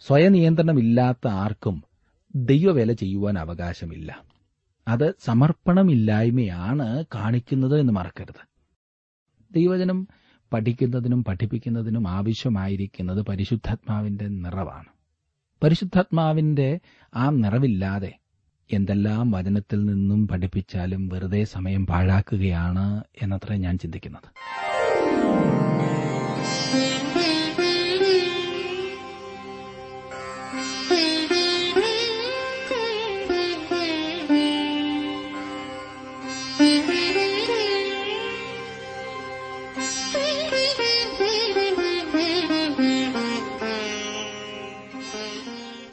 സ്വയനിയന്ത്രണമില്ലാത്ത ആർക്കും ദൈവവേല ചെയ്യുവാൻ അവകാശമില്ല. അത് സമർപ്പണമില്ലായ്മയാണ് കാണിക്കുന്നത് എന്ന് മറക്കരുത്. ദൈവജനം പഠിക്കുന്നതിനും പഠിപ്പിക്കുന്നതിനും ആവശ്യമായിരിക്കുന്നത് പരിശുദ്ധാത്മാവിന്റെ നിറവാണ്. പരിശുദ്ധാത്മാവിന്റെ ആ നിറവില്ലാതെ എന്തെല്ലാം വചനത്തിൽ നിന്നും പഠിപ്പിച്ചാലും വെറുതെ സമയം പാഴാക്കുകയാണ് എന്നത്ര ഞാൻ ചിന്തിക്കുന്നത്.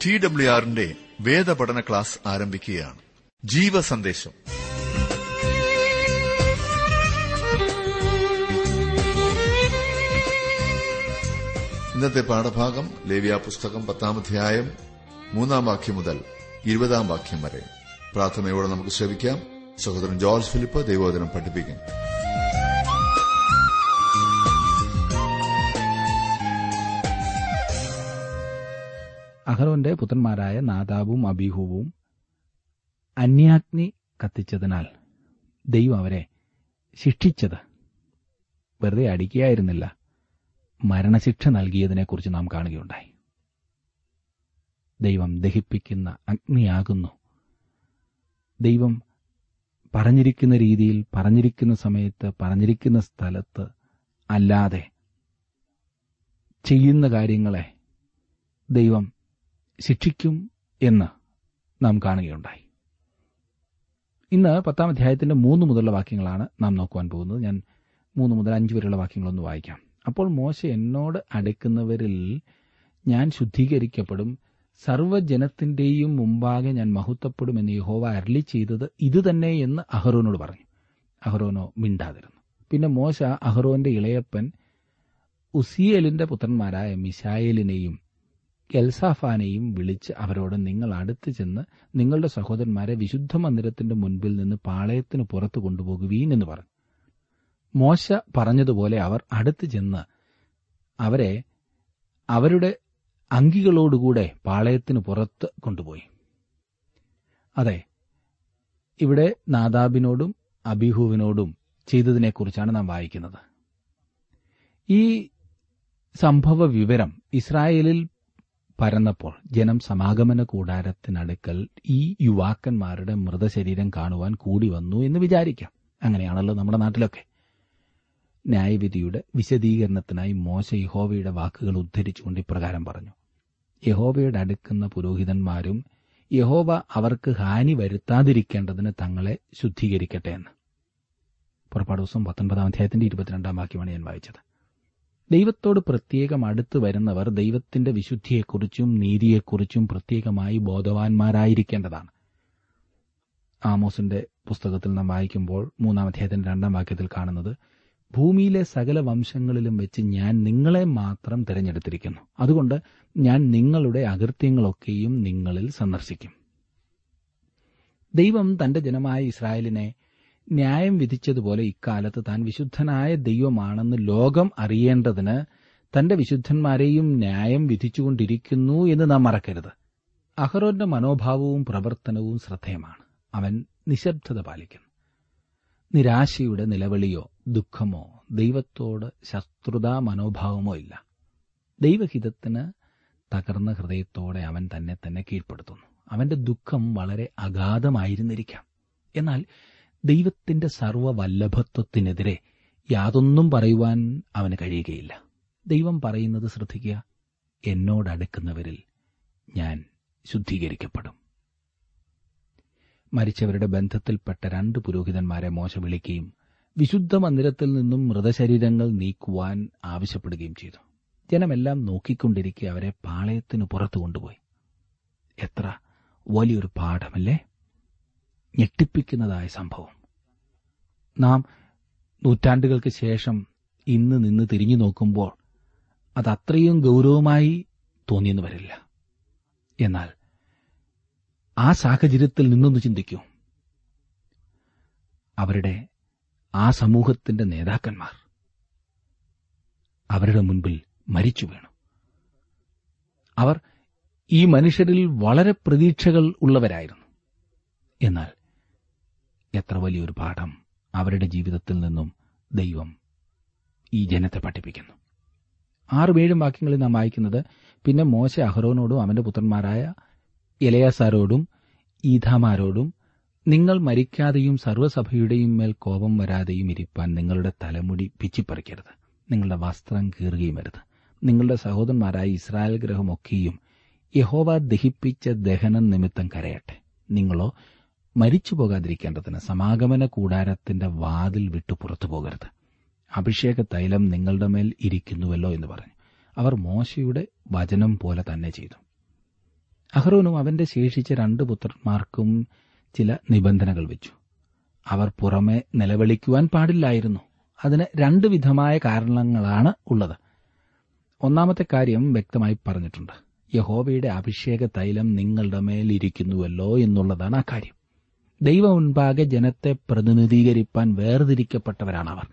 ടി ഡബ്ല്യു ആറിന്റെ വേദപഠന ക്ലാസ് ആരംഭിക്കുകയാണ്. ജീവ സന്ദേശം ഇന്നത്തെ പാഠഭാഗം ലേവ്യ പുസ്തകം പത്താം അധ്യായം മൂന്നാം വാക്യം മുതൽ ഇരുപതാം വാക്യം വരെ. പ്രാർത്ഥനയോടെ നമുക്ക് ശ്രമിക്കാം സഹോദരൻ ജോർജ് ഫിലിപ്പ് ദൈവോദനം പഠിപ്പിക്കും. അഹരോന്റെ പുത്രന്മാരായ നാദാബും അബീഹുവും അന്യാഗ്നി കത്തിച്ചതിനാൽ ദൈവം അവരെ ശിക്ഷിച്ചത്. വെറുതെ അടിക്കുകയായിരുന്നില്ല. മരണശിക്ഷ നൽകിയതിനെക്കുറിച്ച് നാം കാണുകയുണ്ടായി. ദൈവം ദഹിപ്പിക്കുന്ന അഗ്നിയാകുന്നു. ദൈവം പറഞ്ഞിരിക്കുന്ന രീതിയിൽ പറഞ്ഞിരിക്കുന്ന സമയത്ത് പറഞ്ഞിരിക്കുന്ന സ്ഥലത്ത് അല്ലാതെ ചെയ്യുന്ന കാര്യങ്ങളെ ദൈവം ശിക്ഷിക്കും എന്ന് നാം കാണുകയുണ്ടായി. ഇന്ന് പത്താം അധ്യായത്തിന്റെ മൂന്ന് മുതലുള്ള വാക്യങ്ങളാണ് നാം നോക്കുവാൻ പോകുന്നത്. ഞാൻ മൂന്ന് മുതൽ അഞ്ച് വരെയുള്ള വാക്യങ്ങളൊന്ന് വായിക്കാം. അപ്പോൾ മോശ എന്നോട് അടുക്കുന്നവരിൽ ഞാൻ ശുദ്ധീകരിക്കപ്പെടും. സർവജനത്തിന്റെയും മുമ്പാകെ ഞാൻ മഹത്വപ്പെടും എന്ന് യഹോവ അരളി ചെയ്തത് ഇതുതന്നെ എന്ന് അഹ്റോനോട് പറഞ്ഞു. അഹ്റോനോ മിണ്ടാതിരുന്നു. പിന്നെ മോശ അഹ്റോന്റെ ഇളയപ്പൻ ഉസിയേലിന്റെ പുത്രന്മാരായ മിശായേലിനെയും എൽസാഫാനെയും വിളിച്ച് അവരോട് നിങ്ങൾ അടുത്തു ചെന്ന് നിങ്ങളുടെ സഹോദരന്മാരെ വിശുദ്ധ മന്ദിരത്തിന്റെ മുൻപിൽ നിന്ന് പാളയത്തിന് പുറത്തു കൊണ്ടുപോകുവീൻ എന്ന് പറഞ്ഞു. മോശ പറഞ്ഞതുപോലെ അവർ അടുത്തു ചെന്ന് അവരെ അവരുടെ അങ്കികളോടുകൂടെ പാളയത്തിന് പുറത്ത് കൊണ്ടുപോയി. അതെ ഇവിടെ നാദാബിനോടും അബിഹുവിനോടും ചെയ്തതിനെക്കുറിച്ചാണ് നാം വായിക്കുന്നത്. ഈ സംഭവ വിവരം ഇസ്രായേലിൽ പരന്നപ്പോൾ ജനം സമാഗമന കൂടാരത്തിനടുക്കൽ ഈ യുവാക്കന്മാരുടെ മൃതശരീരം കാണുവാൻ കൂടി വന്നു എന്ന് വിചാരിക്കാം. അങ്ങനെയാണല്ലോ നമ്മുടെ നാട്ടിലൊക്കെ. ന്യായവിധിയുടെ വിശദീകരണത്തിനായി മോശ യഹോവയുടെ വാക്കുകൾ ഉദ്ധരിച്ചുകൊണ്ട് ഇപ്രകാരം പറഞ്ഞു. യഹോവയുടെ അടുക്കുന്ന പുരോഹിതന്മാരും യഹോവ അവർക്ക് ഹാനി വരുത്താതിരിക്കേണ്ടതിന് തങ്ങളെ ശുദ്ധീകരിക്കട്ടെ എന്ന്. പുറപ്പാട് പത്തൊൻപതാം അധ്യായത്തിന്റെ ഇരുപത്തിരണ്ടാം വാക്യമാണ് ഞാൻ വായിച്ചത്. ദൈവത്തോട് പ്രത്യേകം അടുത്തു വരുന്നവർ ദൈവത്തിന്റെ വിശുദ്ധിയെക്കുറിച്ചും നീതിയെക്കുറിച്ചും പ്രത്യേകമായി ബോധവാന്മാരായിരിക്കേണ്ടതാണ്. ആമോസിന്റെ പുസ്തകത്തിൽ നാം വായിക്കുമ്പോൾ മൂന്നാം അധ്യായത്തിന്റെ രണ്ടാം വാക്യത്തിൽ കാണുന്നത് ഭൂമിയിലെ സകല വംശങ്ങളിലും വെച്ച് ഞാൻ നിങ്ങളെ മാത്രം തിരഞ്ഞെടുത്തിരിക്കുന്നു. അതുകൊണ്ട് ഞാൻ നിങ്ങളുടെ അകൃത്യങ്ങളൊക്കെയും നിങ്ങളിൽ സന്ദർശിക്കും. ദൈവം തന്റെ ജനമായ ഇസ്രായേലിനെ ന്യായം വിധിച്ചതുപോലെ ഇക്കാലത്ത് താൻ വിശുദ്ധനായ ദൈവമാണെന്ന് ലോകം അറിയേണ്ടതിന് തന്റെ വിശുദ്ധന്മാരെയും ന്യായം വിധിച്ചുകൊണ്ടിരിക്കുന്നു എന്ന് നാം മറക്കരുത്. അഹറോന്റെ മനോഭാവവും പ്രവർത്തനവും ശ്രദ്ധേയമാണ്. അവൻ നിശബ്ദത പാലിക്കുന്നു. നിരാശയുടെ നിലവിളിയോ ദുഃഖമോ ദൈവത്തോട് ശത്രുതാ മനോഭാവമോ ഇല്ല. ദൈവഹിതത്തിന് തകർന്ന ഹൃദയത്തോടെ അവൻ തന്നെ തന്നെ കീഴ്പ്പെടുത്തുന്നു. അവന്റെ ദുഃഖം വളരെ അഗാധമായിരുന്നിരിക്കാം. എന്നാൽ ദൈവത്തിന്റെ സർവവല്ലഭത്വത്തിനെതിരെ യാതൊന്നും പറയുവാൻ അവന് കഴിയുകയില്ല. ദൈവം പറയുന്നത് ശ്രദ്ധിക്കുക എന്നോടടുക്കുന്നവരിൽ ഞാൻ ശുദ്ധീകരിക്കപ്പെടും. മരിച്ചവരുടെ ബന്ധത്തിൽപ്പെട്ട രണ്ട് പുരോഹിതന്മാരെ മോശ വിളിക്കുകയും വിശുദ്ധ മന്ദിരത്തിൽ നിന്നും മൃതശരീരങ്ങൾ നീക്കുവാൻ ആവശ്യപ്പെടുകയും ചെയ്തു. ജനമെല്ലാം നോക്കിക്കൊണ്ടിരിക്കെ അവരെ പാളയത്തിനു പുറത്തു കൊണ്ടുപോയി. എത്ര വലിയൊരു പാഠമല്ലേ? ഞെട്ടിപ്പിക്കുന്നതായ സംഭവം. നാം നൂറ്റാണ്ടുകൾക്ക് ശേഷം ഇന്ന് നിന്ന് തിരിഞ്ഞു നോക്കുമ്പോൾ അത് അത്രയും ഗൗരവമായി തോന്നിയെന്ന് വരില്ല. എന്നാൽ ആ സാഹചര്യത്തിൽ നിന്നൊന്ന് ചിന്തിക്കൂ. അവരുടെ ആ സമൂഹത്തിന്റെ നേതാക്കന്മാർ അവരുടെ മുൻപിൽ മരിച്ചു വീണു. അവർ ഈ മനുഷ്യരിൽ വളരെ പ്രതീക്ഷകൾ ഉള്ളവരായിരുന്നു. എന്നാൽ എത്ര വലിയൊരു പാഠം അവരുടെ ജീവിതത്തിൽ നിന്നും ദൈവം ഈ ജനത്തെ പഠിപ്പിക്കുന്നു. ആറും ഏഴും വാക്യങ്ങളിൽ നാം വായിക്കുന്നത് പിന്നെ മോശ അഹ്റോനോടും അവന്റെ പുത്രന്മാരായ ഇലയാസാരോടും ഈഥാമാരോടും നിങ്ങൾ മരിക്കാതെയും സർവസഭയുടെയും മേൽ കോപം വരാതെയും ഇരിപ്പാൻ നിങ്ങളുടെ തലമുടി പിച്ചിപ്പറിക്കരുത്. നിങ്ങളുടെ വസ്ത്രം കീറുകയും അരുത്. നിങ്ങളുടെ സഹോദരന്മാരായ ഇസ്രായേൽ ഗ്രഹമൊക്കെയും യഹോവ ദഹിപ്പിച്ച ദഹനം നിമിത്തം കരയട്ടെ. നിങ്ങളോ മരിച്ചു പോകാതിരിക്കേണ്ടതിന് സമാഗമന കൂടാരത്തിന്റെ വാതിൽ വിട്ടു പുറത്തു പോകരുത്. അഭിഷേക തൈലം നിങ്ങളുടെ മേൽ ഇരിക്കുന്നുവല്ലോ എന്ന് പറഞ്ഞു. അവർ മോശയുടെ വചനം പോലെ തന്നെ ചെയ്തു. അഹ്റോനും അവന്റെ ശേഷിച്ച രണ്ട് പുത്രന്മാർക്കും ചില നിബന്ധനകൾ വെച്ചു. അവർ പുറമെ നിലവിളിക്കുവാൻ പാടില്ലായിരുന്നു. അതിന് രണ്ട് വിധമായ കാരണങ്ങളാണ് ഉള്ളത്. ഒന്നാമത്തെ കാര്യം വ്യക്തമായി പറഞ്ഞിട്ടുണ്ട്. യഹോവയുടെ അഭിഷേക തൈലം നിങ്ങളുടെ മേൽ ഇരിക്കുന്നുവല്ലോ എന്നുള്ളതാണ് ആ കാര്യം. ദൈവം മുൻപാകെ ജനത്തെ പ്രതിനിധീകരിപ്പാൻ വേർതിരിക്കപ്പെട്ടവരാണ് അവർ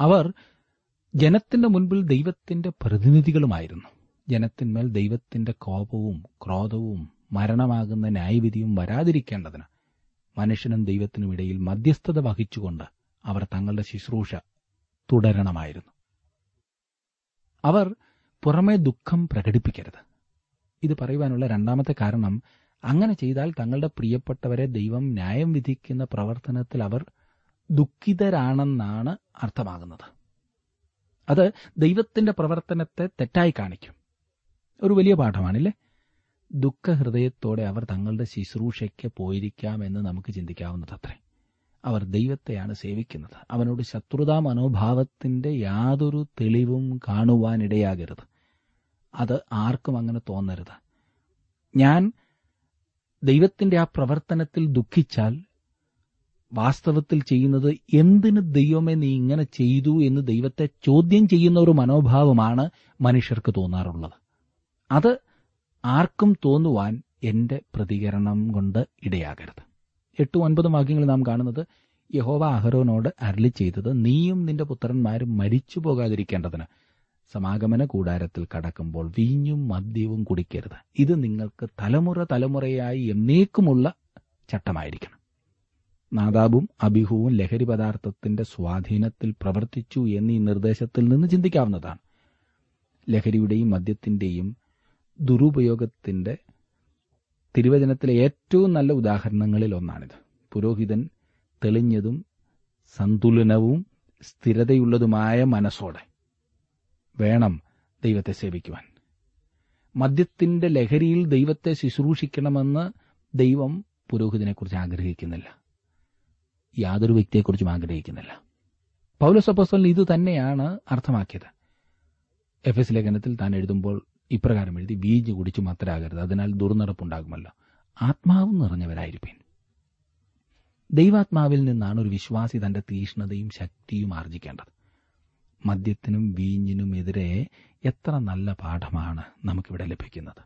അവർ ജനത്തിന്റെ മുൻപിൽ ദൈവത്തിന്റെ പ്രതിനിധികളുമായിരുന്നു. ജനത്തിന്മേൽ ദൈവത്തിന്റെ കോപവും ക്രോധവും മരണമാകുന്ന ന്യായവിധിയും വരാതിരിക്കേണ്ടതിന് മനുഷ്യനും ദൈവത്തിനും ഇടയിൽ മധ്യസ്ഥത വഹിച്ചുകൊണ്ട് അവർ തങ്ങളുടെ ശുശ്രൂഷ തുടരണമായിരുന്നു. അവർ പുറമേ ദുഃഖം പ്രകടിപ്പിക്കരുത്. ഇത് പറയുവാനുള്ള രണ്ടാമത്തെ കാരണം അങ്ങനെ ചെയ്താൽ തങ്ങളുടെ പ്രിയപ്പെട്ടവരെ ദൈവം ന്യായം വിധിക്കുന്ന പ്രവർത്തനത്തിൽ അവർ ദുഃഖിതരാണെന്നാണ് അർത്ഥമാകുന്നത്. അത് ദൈവത്തിന്റെ പ്രവർത്തനത്തെ തെറ്റായി കാണിക്കും. ഒരു വലിയ പാഠമാണില്ലേ? ദുഃഖഹൃദയത്തോടെ അവർ തങ്ങളുടെ ശുശ്രൂഷയ്ക്ക് പോയിരിക്കാമെന്ന് നമുക്ക് ചിന്തിക്കാവുന്നതത്രേ അവർ ദൈവത്തെയാണ് സേവിക്കുന്നത്. അവനോട് ശത്രുതാ മനോഭാവത്തിന്റെ യാതൊരു തെളിവും കാണുവാനിടയാകരുത്. അത് ആർക്കും അങ്ങനെ തോന്നരുത്. ഞാൻ ദൈവത്തിന്റെ ആ പ്രവർത്തനത്തിൽ ദുഃഖിച്ചാൽ വാസ്തവത്തിൽ ചെയ്യുന്നത് എന്തിന് ദൈവമേ നീ ഇങ്ങനെ ചെയ്തു എന്ന് ദൈവത്തെ ചോദ്യം ചെയ്യുന്ന ഒരു മനോഭാവമാണ് മനുഷ്യർക്ക് തോന്നാറുള്ളത്. അത് ആർക്കും തോന്നുവാൻ എന്റെ പ്രതികരണം കൊണ്ട് ഇടയാകരുത്. എട്ട് ഒൻപതും വാക്യങ്ങൾ നാം കാണുന്നത് യഹോവ അഹരോനോട് അരളി ചെയ്തത് നീയും നിന്റെ പുത്രന്മാരും മരിച്ചു പോകാതിരിക്കേണ്ടതിന് സമാഗമന കൂടാരത്തിൽ കടക്കുമ്പോൾ വീഞ്ഞും മദ്യവും കുടിക്കരുത്. ഇത് നിങ്ങൾക്ക് തലമുറ തലമുറയായി എന്നേക്കുമുള്ള ചട്ടമായിരിക്കണം. നാദാബും അബിഹുവും ലഹരി പദാർത്ഥത്തിന്റെ സ്വാധീനത്തിൽ പ്രവർത്തിച്ചു എന്നീ നിർദ്ദേശത്തിൽ നിന്ന് ചിന്തിക്കാവുന്നതാണ്. ലഹരിയുടെയും മദ്യത്തിന്റെയും ദുരുപയോഗത്തിന്റെ തിരുവചനത്തിലെ ഏറ്റവും നല്ല ഉദാഹരണങ്ങളിൽ ഒന്നാണിത്. പുരോഹിതൻ തെളിഞ്ഞതും സന്തുലനവും സ്ഥിരതയുള്ളതുമായ മനസ്സോടെ വേണം ദൈവത്തെ സേവിക്കുവാൻ. മദ്യത്തിന്റെ ലഹരിയിൽ ദൈവത്തെ ശുശ്രൂഷിക്കണമെന്ന് ദൈവം പുരോഹിതനെക്കുറിച്ച് ആഗ്രഹിക്കുന്നില്ല. യാതൊരു വ്യക്തിയെക്കുറിച്ചും ആഗ്രഹിക്കുന്നില്ല. പൗലസപ്പോസ്തലൻ ഇത് തന്നെയാണ് അർത്ഥമാക്കിയത്. എഫ് എസ് ലേഖനത്തിൽ താൻ എഴുതുമ്പോൾ ഇപ്രകാരം എഴുതി വീഞ്ഞ് കുടിച്ചു മാത്രമാകരുത് അതിനാൽ ദുർനടപ്പുണ്ടാകുമല്ലോ. ആത്മാവ് നിറഞ്ഞവരായിരിക്കും ദൈവാത്മാവിൽ നിന്നാണ് ഒരു വിശ്വാസി തന്റെ തീഷ്ണതയും ശക്തിയും ആർജിക്കേണ്ടത്. മദ്യത്തിനും വീഞ്ഞിനും എതിരെ എത്ര നല്ല പാഠമാണ് നമുക്കിവിടെ ലഭിക്കുന്നത്.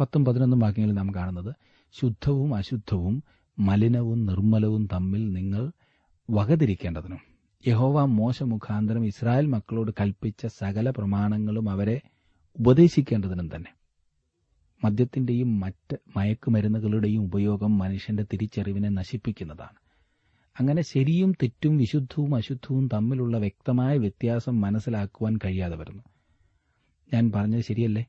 പത്തും പതിനൊന്നും വാക്യങ്ങളിൽ നാം കാണുന്നത് ശുദ്ധവും അശുദ്ധവും മലിനവും നിർമ്മലവും തമ്മിൽ നിങ്ങൾ വകതിരിക്കേണ്ടതിനും യഹോവ മോശ മുഖാന്തരം ഇസ്രായേൽ മക്കളോട് കൽപ്പിച്ച സകല പ്രമാണങ്ങളും അവരെ ഉപദേശിക്കേണ്ടതിനും തന്നെ. മദ്യത്തിന്റെയും മറ്റ് മയക്കുമരുന്നുകളുടെയും ഉപയോഗം മനുഷ്യന്റെ തിരിച്ചറിവിനെ നശിപ്പിക്കുന്നതാണ്. അങ്ങനെ ശരിയും തെറ്റും വിശുദ്ധവും അശുദ്ധവും തമ്മിലുള്ള വ്യക്തമായ വ്യത്യാസം മനസ്സിലാക്കുവാൻ കഴിയാതെ വരുന്നു. ഞാൻ പറഞ്ഞത് ശരിയല്ലേ?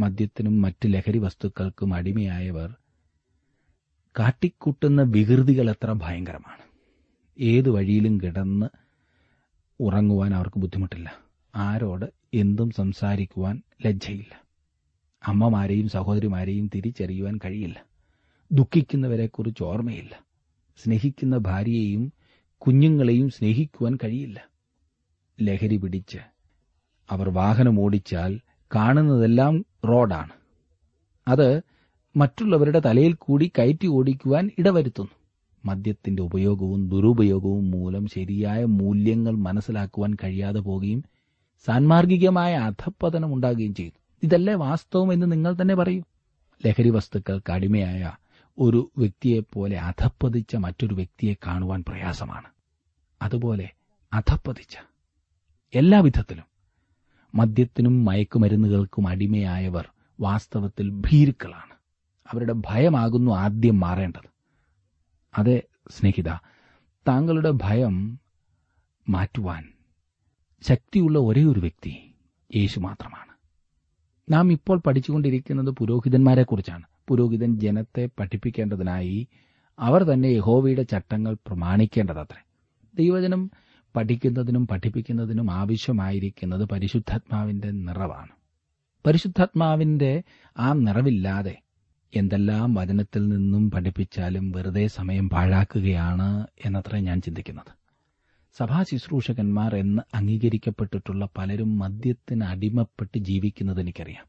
മദ്യത്തിനും മറ്റ് ലഹരി വസ്തുക്കൾക്കും അടിമയായവർ കാട്ടിക്കൂട്ടുന്ന വികൃതികൾ എത്ര ഭയങ്കരമാണ്. ഏതു വഴിയിലും കിടന്ന് ഉറങ്ങുവാൻ അവർക്ക് ബുദ്ധിമുട്ടില്ല. ആരോട് എന്തും സംസാരിക്കുവാൻ ലജ്ജയില്ല. അമ്മമാരെയും സഹോദരിമാരെയും തിരിച്ചറിയുവാൻ കഴിയില്ല. ദുഃഖിക്കുന്നവരെക്കുറിച്ച് ഓർമ്മയില്ല. സ്നേഹിക്കുന്ന ഭാര്യയെയും കുഞ്ഞുങ്ങളെയും സ്നേഹിക്കുവാൻ കഴിയില്ല. ലഹരി പിടിച്ച് അവർ വാഹനം ഓടിച്ചാൽ കാണുന്നതെല്ലാം റോഡാണ്. അത് മറ്റുള്ളവരുടെ തലയിൽ കൂടി കയറ്റി ഓടിക്കുവാൻ ഇടവരുത്തുന്നു. മദ്യത്തിന്റെ ഉപയോഗവും ദുരുപയോഗവും മൂലം ശരിയായ മൂല്യങ്ങൾ മനസ്സിലാക്കുവാൻ കഴിയാതെ പോകുകയും സാൻമാർഗികമായ അധപ്പതനം ഉണ്ടാകുകയും ചെയ്തു. ഇതല്ലേ വാസ്തവം എന്ന് നിങ്ങൾ തന്നെ പറയൂ. ലഹരി വസ്തുക്കൾക്ക് അടിമയായ ഒരു വ്യക്തിയെപ്പോലെ അധപ്പതിച്ച മറ്റൊരു വ്യക്തിയെ കാണുവാൻ പ്രയാസമാണ്. അതുപോലെ അധപ്പതിച്ച എല്ലാവിധത്തിലും മദ്യത്തിനും മയക്കുമരുന്നുകൾക്കും അടിമയായവർ വാസ്തവത്തിൽ ഭീരുക്കളാണ്. അവരുടെ ഭയമാകുന്നു ആദ്യം മാറേണ്ടത്. അതെ സ്നേഹിത താങ്കളുടെ ഭയം മാറ്റുവാൻ ശക്തിയുള്ള ഒരേ ഒരു വ്യക്തി യേശു മാത്രമാണ്. നാം ഇപ്പോൾ പഠിച്ചുകൊണ്ടിരിക്കുന്നത് പുരോഹിതന്മാരെക്കുറിച്ചാണ്. പുരോഹിതൻ ജനത്തെ പഠിപ്പിക്കേണ്ടതിനായി അവർ തന്നെ യഹോവയുടെ ചട്ടങ്ങൾ പ്രമാണിക്കേണ്ടതത്രേ. ദൈവജനം പഠിക്കുന്നതിനും പഠിപ്പിക്കുന്നതിനും ആവശ്യമായിരിക്കുന്നത് പരിശുദ്ധാത്മാവിന്റെ നിറവാണ്. പരിശുദ്ധാത്മാവിന്റെ ആ നിറവില്ലാതെ എന്തെല്ലാം വചനത്തിൽ നിന്നും പഠിപ്പിച്ചാലും വെറുതെ സമയം പാഴാക്കുകയാണ് എന്നത്ര ഞാൻ ചിന്തിക്കുന്നത്. സഭാ ശുശ്രൂഷകന്മാർ എന്ന് അംഗീകരിക്കപ്പെട്ടിട്ടുള്ള പലരും മദ്യത്തിന് അടിമപ്പെട്ട് ജീവിക്കുന്നത് എനിക്കറിയാം.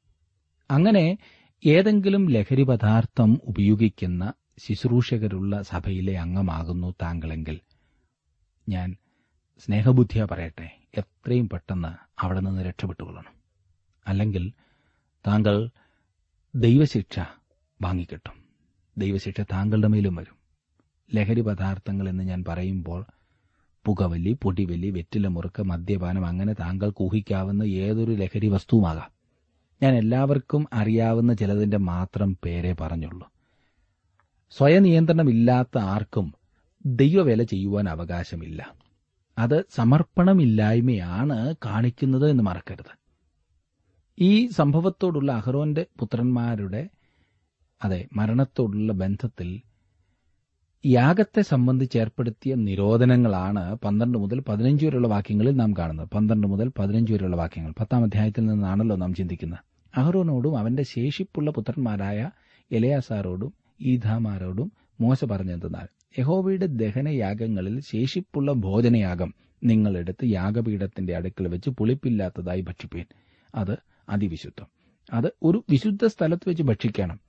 അങ്ങനെ ഏതെങ്കിലും ലഹരി പദാർത്ഥം ഉപയോഗിക്കുന്ന ശുശ്രൂഷകരുള്ള സഭയിലെ അംഗമാകുന്നു താങ്കളെങ്കിൽ ഞാൻ സ്നേഹബുദ്ധിയ പറയട്ടെ എത്രയും പെട്ടെന്ന് അവിടെ നിന്ന് രക്ഷപ്പെട്ടുകൊള്ളണം. അല്ലെങ്കിൽ താങ്കൾ ദൈവശിക്ഷ വാങ്ങിക്കിട്ടും. ദൈവശിക്ഷ താങ്കളുടെ മേലും വരും. ലഹരി പദാർത്ഥങ്ങൾ എന്ന് ഞാൻ പറയുമ്പോൾ പുകവലി പൊടിവലി വെറ്റില മുറുക്ക് മദ്യപാനം അങ്ങനെ താങ്കൾക്ക് ഊഹിക്കാവുന്ന ഏതൊരു ലഹരി വസ്തുവുമാകാം. ഞാൻ എല്ലാവർക്കും അറിയാവുന്ന ചിലതിന്റെ മാത്രം പേരെ പറഞ്ഞുള്ളൂ. സ്വയനിയന്ത്രണമില്ലാത്ത ആർക്കും ദൈവവേല ചെയ്യുവാൻ അവകാശമില്ല. അത് സമർപ്പണമില്ലായ്മയാണ് കാണിക്കുന്നത് എന്ന് മറക്കരുത്. ഈ സംഭവത്തോടുള്ള അഹ്റോന്റെ പുത്രന്മാരുടെ അതെ മരണത്തോടുള്ള ബന്ധത്തിൽ യാഗത്തെ സംബന്ധിച്ച് ഏർപ്പെടുത്തിയ നിരോധനങ്ങളാണ് പന്ത്രണ്ട് മുതൽ പതിനഞ്ച് വരെയുള്ള വാക്യങ്ങളിൽ നാം കാണുന്നത്. പന്ത്രണ്ട് മുതൽ പതിനഞ്ച് വരെയുള്ള വാക്യങ്ങൾ. പത്താം അധ്യായത്തിൽ നിന്നാണല്ലോ നാം ചിന്തിക്കുന്നത്. അഹ്റോനോടും അവന്റെ ശേഷിപ്പുള്ള പുത്രന്മാരായ എലയാസാറോടും ഈധാമാരോടും മോശ പറഞ്ഞെന്തെന്നാൽ യഹോവയുടെ ദഹനയാഗങ്ങളിൽ ശേഷിപ്പുള്ള ഭോജനയാഗം നിങ്ങളെടുത്ത് യാഗപീഠത്തിന്റെ അടുക്കൽ വെച്ച് പുളിപ്പില്ലാത്തതായി ഭക്ഷിപ്പീൻ. അത് അതിവിശുദ്ധം. അത് ഒരു വിശുദ്ധ സ്ഥലത്ത് വെച്ച് ഭക്ഷിക്കണം.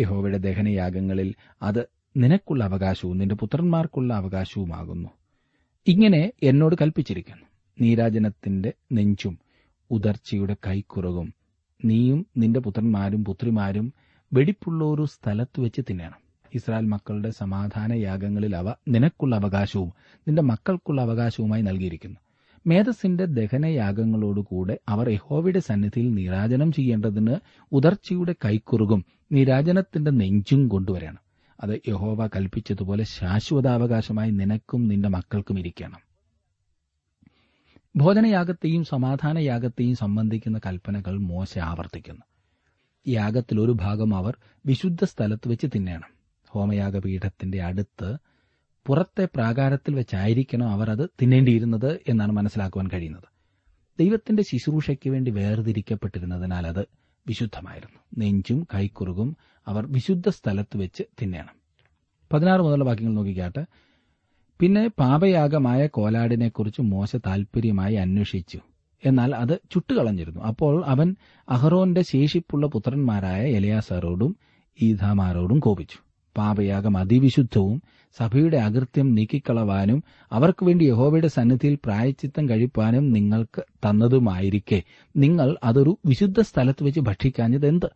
യഹോവയുടെ ദഹനയാഗങ്ങളിൽ അത് നിനക്കുള്ള അവകാശവും നിന്റെ പുത്രന്മാർക്കുള്ള അവകാശവുമാകുന്നു. ഇങ്ങനെ എന്നോട് കൽപ്പിച്ചിരിക്കുന്നു. നീരാജനത്തിന്റെ നെഞ്ചും ഉദർച്ചയുടെ കൈക്കുറകും നീയും നിന്റെ പുത്രന്മാരും പുത്രിമാരും വെടിപ്പുള്ള ഒരു സ്ഥലത്ത് വെച്ച് തിന്നണം. ഇസ്രായേൽ മക്കളുടെ സമാധാന യാഗങ്ങളിൽ അവ നിനക്കുള്ള അവകാശവും നിന്റെ മക്കൾക്കുള്ള അവകാശവുമായി നൽകിയിരിക്കുന്നു. മേധസ്സിന്റെ ദഹനയാഗങ്ങളോടുകൂടെ അവർ യഹോവയുടെ സന്നിധിയിൽ നീരാജനം ചെയ്യേണ്ടതിന് ഉദർച്ചയുടെ കൈക്കുറുകും നീരാജനത്തിന്റെ നെഞ്ചും കൊണ്ടുവരണം. അത് യഹോവ കൽപ്പിച്ചതുപോലെ ശാശ്വതാവകാശമായി നിനക്കും നിന്റെ മക്കൾക്കും ഇരിക്കണം. ഭോജനയാഗത്തെയും സമാധാനയാഗത്തെയും സംബന്ധിക്കുന്ന കൽപ്പനകൾ മോശ ആവർത്തിക്കുന്നു. യാഗത്തിൽ ഒരു ഭാഗം അവർ വിശുദ്ധ സ്ഥലത്ത് വെച്ച് തിന്നണം. ഹോമയാഗപീഠത്തിന്റെ അടുത്ത് പുറത്തെ പ്രാകാരത്തിൽ വെച്ചായിരിക്കണം അവർ അത് തിന്നേണ്ടിയിരുന്നത് എന്നാണ് മനസ്സിലാക്കുവാൻ കഴിയുന്നത്. ദൈവത്തിന്റെ ശുശ്രൂഷയ്ക്ക് വേണ്ടി വേർതിരിക്കപ്പെട്ടിരുന്നതിനാൽ അത് വിശുദ്ധമായിരുന്നു. നെഞ്ചും കൈക്കുറുകും അവർ വിശുദ്ധ സ്ഥലത്ത് വെച്ച് തിന്നണം. പതിനാറ് മുതലുള്ള വാക്യങ്ങൾ നോക്കിക്കാട്ട്. പിന്നെ പാപയാഗമായ കോലാടിനെക്കുറിച്ച് മോശ താൽപര്യമായി അന്വേഷിച്ചു. എന്നാൽ അത് ചുട്ടുകളഞ്ഞിരുന്നു. അപ്പോൾ അവൻ അഹ്റോന്റെ ശേഷിപ്പുള്ള പുത്രന്മാരായ എലയാസാറോടും ഈധാമാരോടും കോപിച്ചു. പാപയാഗം അതിവിശുദ്ധവും സഭയുടെ അകൃത്യം നീക്കിക്കളവാനും അവർക്ക് വേണ്ടി യഹോവയുടെ സന്നിധിയിൽ പ്രായച്ചിത്തം കഴിപ്പാനും നിങ്ങൾക്ക് തന്നതുമായിരിക്കെ. നിങ്ങൾ അതൊരു വിശുദ്ധ സ്ഥലത്ത് വെച്ച് ഭക്ഷിക്കാഞ്ഞത് എന്ത്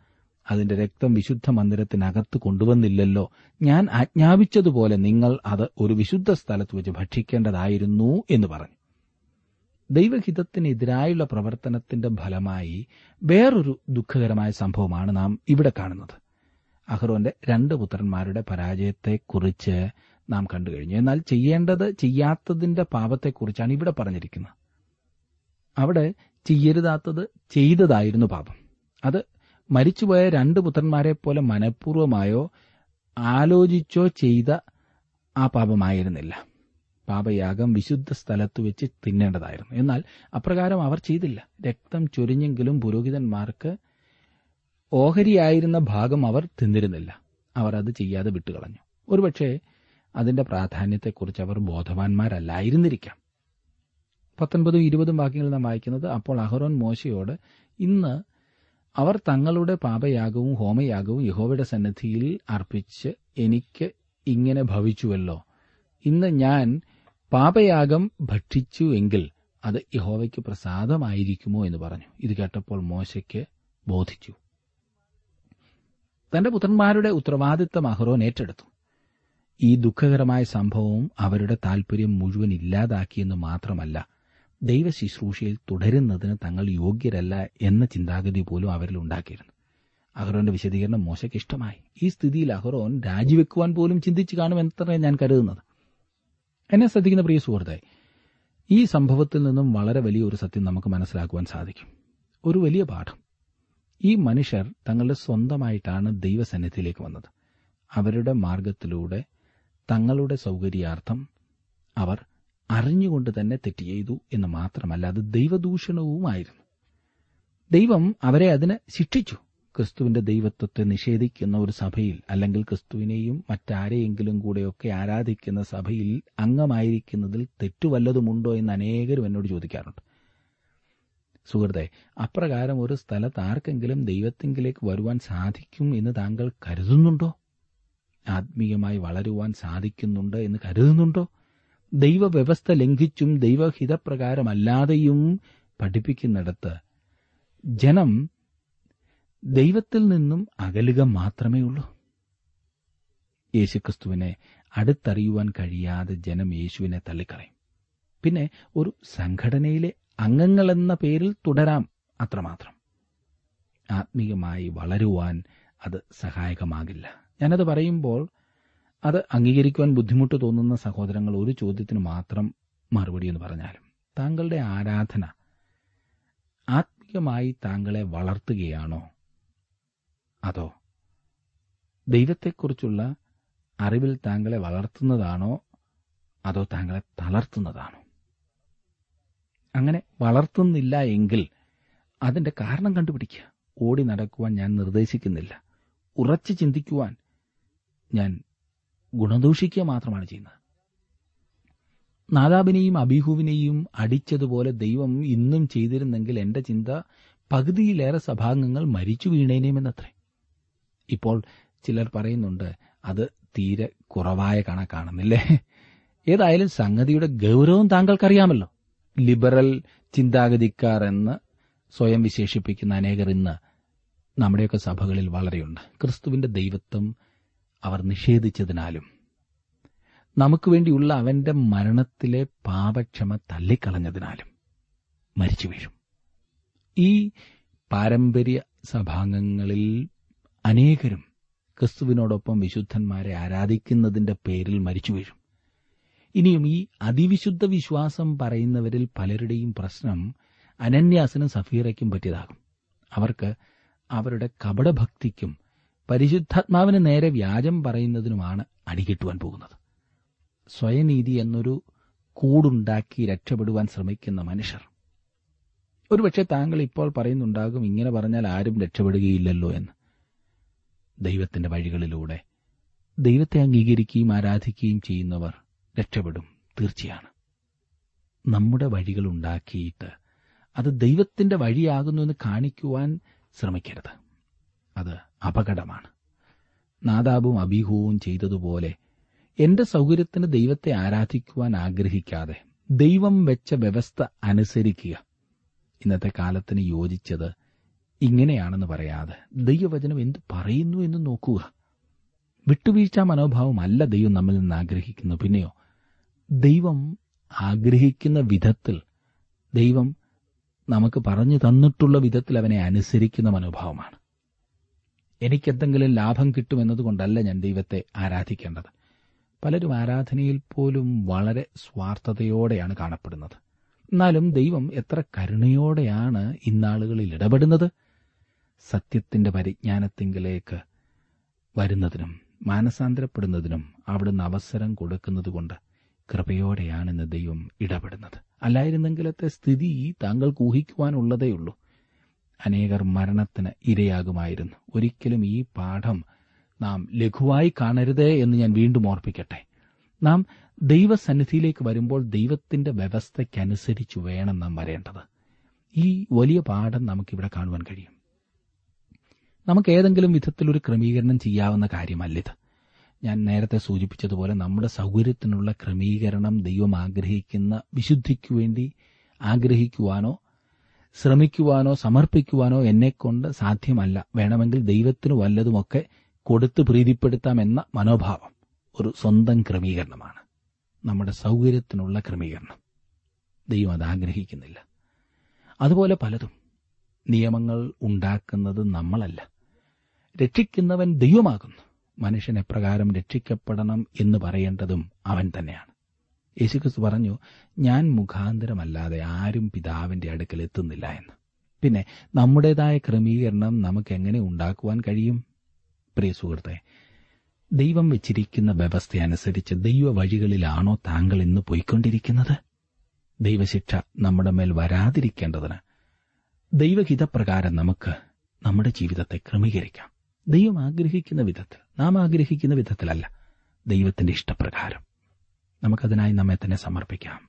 അതിന്റെ രക്തം വിശുദ്ധ മന്ദിരത്തിനകത്ത് കൊണ്ടുവന്നില്ലല്ലോ. ഞാൻ ആജ്ഞാപിച്ചതുപോലെ നിങ്ങൾ അത് ഒരു വിശുദ്ധ സ്ഥലത്ത് വെച്ച് ഭക്ഷിക്കേണ്ടതായിരുന്നു എന്ന് പറഞ്ഞു. ദൈവഹിതത്തിനെതിരായുള്ള പ്രവർത്തനത്തിന്റെ ഫലമായി വേറൊരു ദുഃഖകരമായ സംഭവമാണ് നാം ഇവിടെ കാണുന്നത്. അഹ്റോന്റെ രണ്ട് പുത്രന്മാരുടെ പരാജയത്തെക്കുറിച്ച് നാം കണ്ടു കഴിഞ്ഞു. എന്നാൽ ചെയ്യേണ്ടത് ചെയ്യാത്തതിന്റെ പാപത്തെക്കുറിച്ചാണ് ഇവിടെ പറഞ്ഞിരിക്കുന്നത്. അവിടെ ചെയ്യരുതാത്തത് ചെയ്തതായിരുന്നു പാപം. അത് മരിച്ചുപോയ രണ്ട് പുത്രന്മാരെ പോലെ മനഃപൂർവമായോ ആലോചിച്ചോ ചെയ്ത ആ പാപമായിരുന്നില്ല. പാപയാഗം വിശുദ്ധ സ്ഥലത്ത് വെച്ച് തിന്നേണ്ടതായിരുന്നു. എന്നാൽ അപ്രകാരം അവർ ചെയ്തില്ല. രക്തം ചൊരിഞ്ഞെങ്കിലും പുരോഹിതന്മാർക്ക് ഓഹരിയായിരുന്ന ഭാഗം അവർ തിന്നിരുന്നില്ല. അവർ അത് ചെയ്യാതെ വിട്ടുകളഞ്ഞു. ഒരുപക്ഷെ അതിന്റെ പ്രാധാന്യത്തെക്കുറിച്ച് അവർ ബോധവാന്മാരല്ലായിരുന്നിരിക്കാം. പത്തൊൻപതും ഇരുപതും വാക്യങ്ങളിൽ നാം വായിക്കുന്നത് അപ്പോൾ അഹറോൻ മോശയോട് ഇന്ന് അവർ തങ്ങളുടെ പാപയാഗവും ഹോമയാഗവും യഹോവയുടെ സന്നദ്ധിയിൽ അർപ്പിച്ച് എനിക്ക് ഇങ്ങനെ ഭവിച്ചുവല്ലോ. ഇന്ന് ഞാൻ പാപയാഗം ഭക്ഷിച്ചു എങ്കിൽ അത് യഹോവയ്ക്ക് പ്രസാദമായിരിക്കുമോ എന്ന് പറഞ്ഞു. ഇത് കേട്ടപ്പോൾ മോശയ്ക്ക് ബോധിച്ചു. തന്റെ പുത്രന്മാരുടെ ഉത്തരവാദിത്തം അഹ്റോൻ ഏറ്റെടുത്തു. ഈ ദുഃഖകരമായ സംഭവവും അവരുടെ താൽപര്യം മുഴുവൻ ഇല്ലാതാക്കിയെന്ന് മാത്രമല്ല ദൈവ ശുശ്രൂഷയിൽ തുടരുന്നതിന് തങ്ങൾ യോഗ്യരല്ല എന്ന ചിന്താഗതി പോലും അവരിൽ ഉണ്ടാക്കിയിരുന്നു. അഹ്റോന്റെ വിശദീകരണം മോശയ്ക്ക് ഇഷ്ടമായി. ഈ സ്ഥിതിയിൽ അഹ്റോൻ രാജിവെക്കുവാൻ പോലും ചിന്തിച്ചു കാണുമെന്നത്ര ഞാൻ കരുതുന്നത്. എന്നെ ശ്രദ്ധിക്കുന്ന പ്രിയ സുഹൃത്തെ ഈ സംഭവത്തിൽ നിന്നും വളരെ വലിയ ഒരു സത്യം നമുക്ക് മനസ്സിലാക്കുവാൻ സാധിക്കും. ഒരു വലിയ പാഠം. ഈ മനുഷ്യർ തങ്ങളുടെ സ്വന്തമായിട്ടാണ് ദൈവസന്നിധിയിലേക്ക് വന്നത്. അവരുടെ മാർഗത്തിലൂടെ തങ്ങളുടെ സൗകര്യാർത്ഥം അവർ അറിഞ്ഞുകൊണ്ട് തന്നെ തെറ്റ് ചെയ്തു എന്ന് മാത്രമല്ല അത് ദൈവദൂഷണവുമായിരുന്നു. ദൈവം അവരെ അതിന് ശിക്ഷിച്ചു. ക്രിസ്തുവിന്റെ ദൈവത്വത്തെ നിഷേധിക്കുന്ന ഒരു സഭയിൽ അല്ലെങ്കിൽ ക്രിസ്തുവിനെയും മറ്റാരെയെങ്കിലും കൂടെയൊക്കെ ആരാധിക്കുന്ന സഭയിൽ അംഗമായിരിക്കുന്നതിൽ തെറ്റുവല്ലതുമുണ്ടോ എന്ന് അനേകരും എന്നോട് ചോദിക്കാറുണ്ട്. സുഹൃത്തെ അപ്രകാരം ഒരു സ്ഥലത്ത് ആർക്കെങ്കിലും ദൈവത്തിങ്കിലേക്ക് വരുവാൻ സാധിക്കും എന്ന് താങ്കൾ കരുതുന്നുണ്ടോ? ആത്മീയമായി വളരുവാൻ സാധിക്കുന്നുണ്ട് എന്ന് കരുതുന്നുണ്ടോ? ദൈവവ്യവസ്ഥ ലംഘിച്ചും ദൈവഹിതപ്രകാരമല്ലാതെയും പഠിപ്പിക്കുന്നിടത്ത് ജനം ദൈവത്തിൽ നിന്നും അകലുക മാത്രമേ ഉള്ളൂ. യേശുക്രിസ്തുവിനെ അടുത്തറിയുവാൻ കഴിയാതെ ജനം യേശുവിനെ തള്ളിക്കളയും. പിന്നെ ഒരു സംഘടനയിലെ അംഗങ്ങളെന്ന പേരിൽ തുടരാം അത്രമാത്രം. ആത്മീയമായി വളരുവാൻ അത് സഹായകമാകില്ല. ഞാനത് പറയുമ്പോൾ അത് അംഗീകരിക്കുവാൻ ബുദ്ധിമുട്ട് തോന്നുന്ന സഹോദരങ്ങൾ ഒരു ചോദ്യത്തിന് മാത്രം മറുപടി എന്ന് പറഞ്ഞാലും താങ്കളുടെ ആരാധന ആത്മീയമായി താങ്കളെ വളർത്തുകയാണോ? അതോ ദൈവത്തെക്കുറിച്ചുള്ള അറിവിൽ താങ്കളെ വളർത്തുന്നതാണോ? അതോ താങ്കളെ തളർത്തുന്നതാണോ? അങ്ങനെ വളർത്തുന്നില്ല എങ്കിൽ അതിന്റെ കാരണം കണ്ടുപിടിക്കുക. ഓടി നടക്കുവാൻ ഞാൻ നിർദ്ദേശിക്കുന്നില്ല. ഉറച്ചു ചിന്തിക്കുവാൻ ഞാൻ ഗുണദൂഷിക്കുക മാത്രമാണ് ചെയ്യുന്നത്. നാദാബിനെയും അബിഹുവിനെയും അടിച്ചതുപോലെ ദൈവം ഇന്നും ചെയ്തിരുന്നെങ്കിൽ എന്റെ ചിന്ത പകുതിയിലേറെ സഭാംഗങ്ങൾ മരിച്ചു വീണേനേമെന്നത്രേ. ഇപ്പോൾ ചിലർ പറയുന്നുണ്ട് അത് തീരെ കുറവായ കണക്കാണെന്നില്ലേ? ഏതായാലും സംഗതിയുടെ ഗൗരവം താങ്കൾക്കറിയാമല്ലോ. ലിബറൽ ചിന്താഗതിക്കാർ എന്ന് സ്വയം വിശേഷിപ്പിക്കുന്ന അനേകർ ഇന്ന് നമ്മുടെയൊക്കെ സഭകളിൽ വളരെയുണ്ട്. ക്രിസ്തുവിന്റെ ദൈവത്വം അവർ നിഷേധിച്ചതിനാലും നമുക്ക് വേണ്ടിയുള്ള അവന്റെ മരണത്തിലെ പാപക്ഷമ തള്ളിക്കളഞ്ഞതിനാലും മരിച്ചു വീഴും. ഈ പാരമ്പര്യ സഭാംഗങ്ങളിൽ അനേകരും ക്രിസ്തുവിനോടൊപ്പം വിശുദ്ധന്മാരെ ആരാധിക്കുന്നതിന്റെ പേരിൽ മരിച്ചു വീഴും. ഇനിയും ഈ അതിവിശുദ്ധ വിശ്വാസം പറയുന്നവരിൽ പലരുടെയും പ്രശ്നം അനന്യാസിനും സഫീറയ്ക്കും പറ്റിയതാകും. അവർക്ക് അവരുടെ കപടഭക്തിക്കും പരിശുദ്ധാത്മാവിന് നേരെ വ്യാജം പറയുന്നതിനുമാണ് അടികിട്ടുവാൻ പോകുന്നത്. സ്വയനീതി എന്നൊരു കൂടുണ്ടാക്കി രക്ഷപ്പെടുവാൻ ശ്രമിക്കുന്ന മനുഷ്യർ. ഒരുപക്ഷെ താങ്കൾ ഇപ്പോൾ പറയുന്നുണ്ടാകും ഇങ്ങനെ പറഞ്ഞാൽ ആരും രക്ഷപ്പെടുകയില്ലല്ലോ എന്ന്. ദൈവത്തിന്റെ വഴികളിലൂടെ ദൈവത്തെ അംഗീകരിക്കുകയും ആരാധിക്കുകയും ചെയ്യുന്നവർ രക്ഷപ്പെടും തീർച്ചയാണ്. നമ്മുടെ വഴികൾ ഉണ്ടാക്കിയിട്ട് അത് ദൈവത്തിന്റെ വഴിയാകുന്നു എന്ന് കാണിക്കുവാൻ ശ്രമിക്കരുത്. അത് അപകടമാണ്. നാദാബും അബീഹുവും ചെയ്തതുപോലെ എന്റെ സൗകര്യത്തിന് ദൈവത്തെ ആരാധിക്കുവാൻ ആഗ്രഹിക്കാതെ ദൈവം വെച്ച വ്യവസ്ഥ അനുസരിക്കുക. ഇന്നത്തെ കാലത്തിന് യോജിച്ചത് ഇങ്ങനെയാണെന്ന് പറയാതെ ദൈവവചനം എന്ത് പറയുന്നു എന്ന് നോക്കുക. വിട്ടുവീഴ്ച മനോഭാവമല്ല ദൈവം നമ്മിൽ നിന്ന് ആഗ്രഹിക്കുന്നു പിന്നെയോ ദൈവം ആഗ്രഹിക്കുന്ന വിധത്തിൽ ദൈവം നമുക്ക് പറഞ്ഞു തന്നിട്ടുള്ള വിധത്തിൽ അവനെ അനുസരിക്കുന്ന മനോഭാവമാണ്. എനിക്കെന്തെങ്കിലും ലാഭം കിട്ടുമെന്നതുകൊണ്ടല്ല ഞാൻ ദൈവത്തെ ആരാധിക്കേണ്ടത്. പലരും ആരാധനയിൽ പോലും വളരെ സ്വാർത്ഥതയോടെയാണ് കാണപ്പെടുന്നത്. എന്നാലും ദൈവം എത്ര കരുണയോടെയാണ് ഇന്നാളുകളിൽ ഇടപെടുന്നത്. സത്യത്തിന്റെ പരിജ്ഞാനത്തിങ്കിലേക്ക് വരുന്നതിനും മാനസാന്തരപ്പെടുന്നതിനും അവിടുന്ന് അവസരം കൊടുക്കുന്നതുകൊണ്ട് കൃപയോടെയാണ് ഇന്ന് ദൈവം ഇടപെടുന്നത്. അല്ലായിരുന്നെങ്കിലത്തെ സ്ഥിതി താങ്കൾക്ക് ഊഹിക്കുവാനുള്ളതേയുള്ളൂ. അനേകർ മരണത്തിന് ഇരയാകുമായിരുന്നു. ഒരിക്കലും ഈ പാഠം നാം ലഘുവായി കാണരുത് എന്ന് ഞാൻ വീണ്ടും ഓർപ്പിക്കട്ടെ. നാം ദൈവസന്നിധിയിലേക്ക് വരുമ്പോൾ ദൈവത്തിന്റെ വ്യവസ്ഥയ്ക്കനുസരിച്ച് വേണം നാം വരേണ്ടത്. ഈ വലിയ പാഠം നമുക്കിവിടെ കാണുവാൻ കഴിയും. നമുക്ക് ഏതെങ്കിലും വിധത്തിലൊരു ക്രമീകരണം ചെയ്യാവുന്ന കാര്യമല്ലിത് ഞാൻ നേരത്തെ സൂചിപ്പിച്ചതുപോലെ നമ്മുടെ സൗകര്യത്തിനുള്ള ക്രമീകരണം ദൈവം ആഗ്രഹിക്കുന്ന വിശുദ്ധിക്കു വേണ്ടി ആഗ്രഹിക്കുവാനോ ശ്രമിക്കുവാനോ സമർപ്പിക്കുവാനോ എന്നെക്കൊണ്ട് സാധ്യമല്ല. വേണമെങ്കിൽ ദൈവത്തിന് വല്ലതുമൊക്കെ കൊടുത്ത് പ്രീതിപ്പെടുത്താമെന്ന മനോഭാവം ഒരു സ്വന്തം ക്രമീകരണമാണ്. നമ്മുടെ സൗകര്യത്തിനുള്ള ക്രമീകരണം. ദൈവം അത് ആഗ്രഹിക്കുന്നില്ല. അതുപോലെ പലതും. നിയമങ്ങൾ ഉണ്ടാക്കുന്നത് നമ്മളല്ല. രക്ഷിക്കുന്നവൻ ദൈവമാകുന്നു. മനുഷ്യൻ എപ്രകാരം രക്ഷിക്കപ്പെടണം എന്ന് പറയേണ്ടതും അവൻ തന്നെയാണ്. യേശുക്രിസ്തു പറഞ്ഞു ഞാൻ മുഖാന്തരമല്ലാതെ ആരും പിതാവിന്റെ അടുക്കൽ എത്തുന്നില്ല എന്ന്. പിന്നെ നമ്മുടേതായ ക്രമീകരണം നമുക്ക് എങ്ങനെ ഉണ്ടാക്കുവാൻ കഴിയും? പ്രിയ സുഹൃത്തെ ദൈവം വെച്ചിരിക്കുന്ന വ്യവസ്ഥ അനുസരിച്ച് ദൈവ വഴികളിലാണോ താങ്കൾ ഇന്ന് പോയിക്കൊണ്ടിരിക്കുന്നത്? ദൈവശിക്ഷ നമ്മുടെ മേൽ വരാതിരിക്കേണ്ടതിന് ദൈവഹിതപ്രകാരം നമുക്ക് നമ്മുടെ ജീവിതത്തെ ക്രമീകരിക്കാം. ദൈവം ആഗ്രഹിക്കുന്ന വിധത്തിൽ നാം ആഗ്രഹിക്കുന്ന വിധത്തിലല്ല ദൈവത്തിന്റെ ഇഷ്ടപ്രകാരം. നമുക്കതിനായി നമ്മെ തന്നെ സമർപ്പിക്കാം.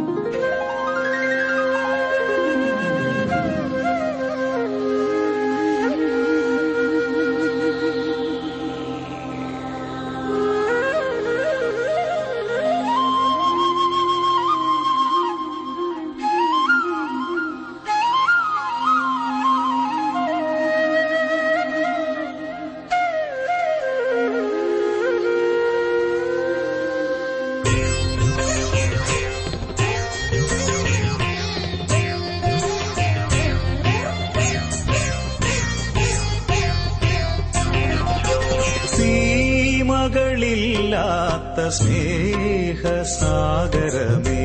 സ്നേഹസാഗരമേ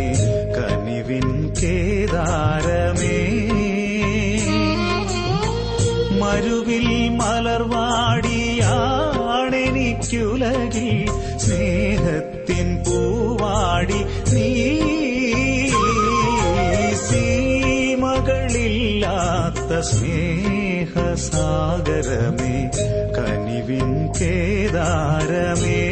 കനിവിൻ കേദാരമേ. മരുവിൽ മലർവാടിയാണെനിക്കുലകിൽ സ്നേഹത്തിൻ പൂവാടി നീ. സീമകളില്ലാത്ത സ്നേഹസാഗരമേ കനിവിൻ കേദാരമേ.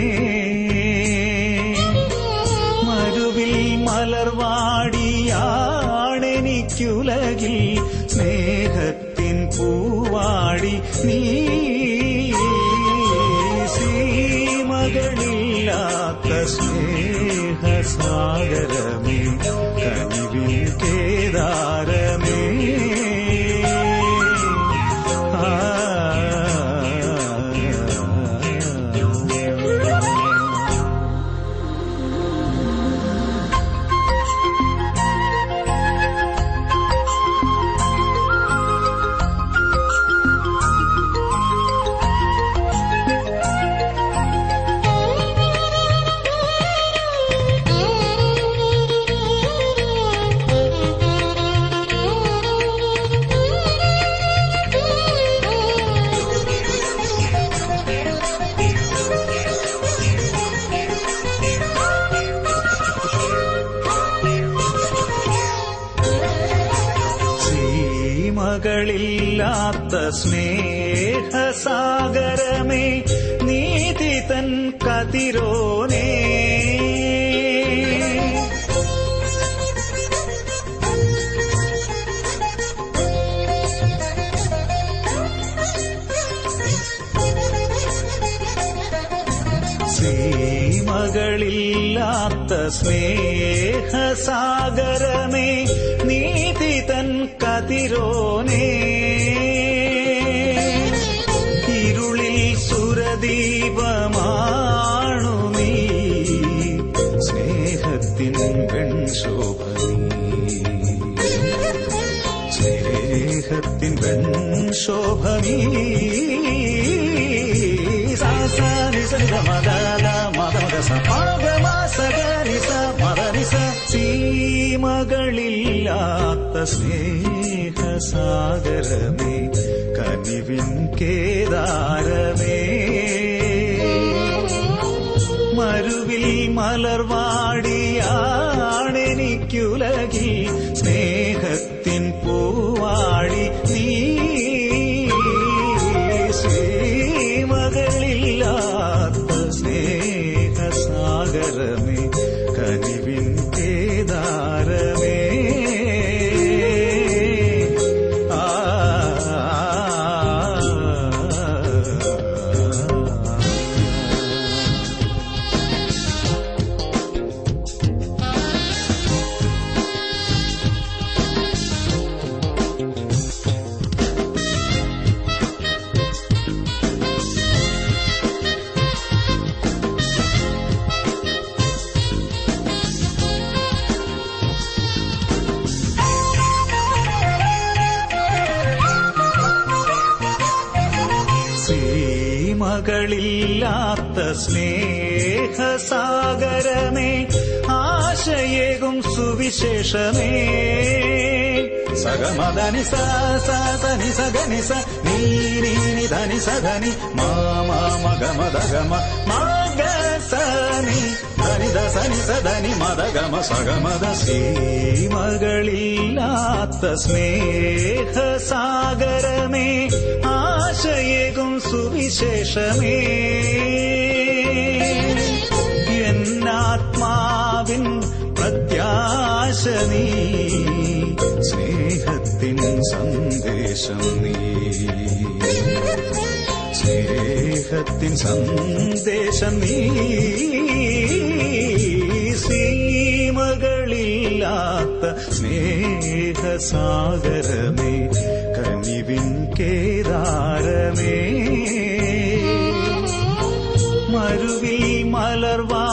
സ്നേഹസാഗരമേ നീതി തൻ കതിരോനേ സീമകളില്ലാത്ത സ്നേഹസാഗരമേ നീതി തൻ കതിരോനേ സ്നേഹത്തിൻ വെൺശോഭനീ സ്നേഹത്തിൻ വെൺശോഭനീ സീമകളില്ലാത്ത സ്നേഹസാഗരമേ കനിവിൻ കേദാരമേ മരുവിൽ മലർവാടിയാണെനിക്കുലകിൽ സ്നേഹത്തിൻ പൂവാടി സ്നേഹസാഗരമേ ആശയേകും സുവിശേഷമേ സഗമദനി സനി സഗനി സ നീ നീ ധനി സധനി മാമാ മഗമദഗമ മഗ സനി ധനി ദസനി സധനി മദഗമ സഗമദ സീമകളില്ലാത്ത സ്നേഹസാഗരമേ ആശയേകും സുവിശേഷമേ സന്ദേശം നീ സ്നേഹത്തിൻ സന്ദേശം നീ സീമകളില്ലാത്ത സ്നേഹസാഗരമേ കനിവിൻ കേദാരമേ. മരുവിൽ മലർവാടിയാണെനിക്കുലകിൽ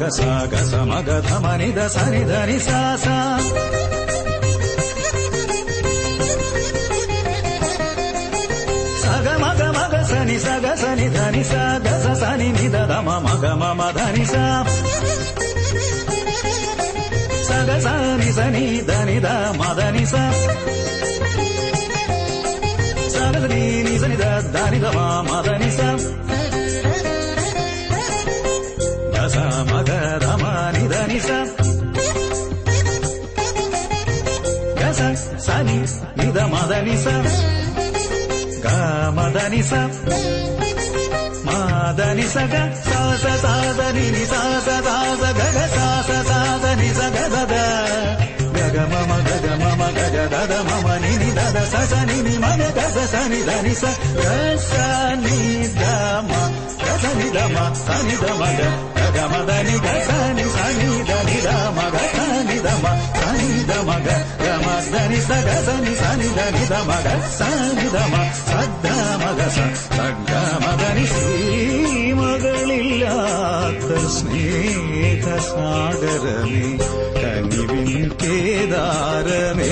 సాగ సాగ సమగ ధమని దసని ధని సాసా సగ మగ మగ సని సగ సని ధని సా గస సని నిద దమ మగ మమ ధని సా సగ సని సని ధని ద మదని సా సగ సని ద ధని ద మదని సా రమానిదని స సని నిద మదని స గా మదని స మాదని సగ సాస సాదని ని సాస సాస గగ సాస సాదని సగ దద గగ మమ గగ మమ గగ దద మమ ని ని దద స సని ని మన దద సని దని స గ సని ద మ గ స ని ద మ స ని ద మ గ గగ మ ద ని గ స ని స ని ద ని ద మ గ స ని ద మ స ని ద మ గ గ మ ద ని స గ స ని స ని ద ని ద మ గ స ని ద మ స ద మ గ స స గ మ ద ని ശ്രീമകളില്ലാത്ത സ്നേഹസാഗരമേ കനിവിൻ കേദാരമേ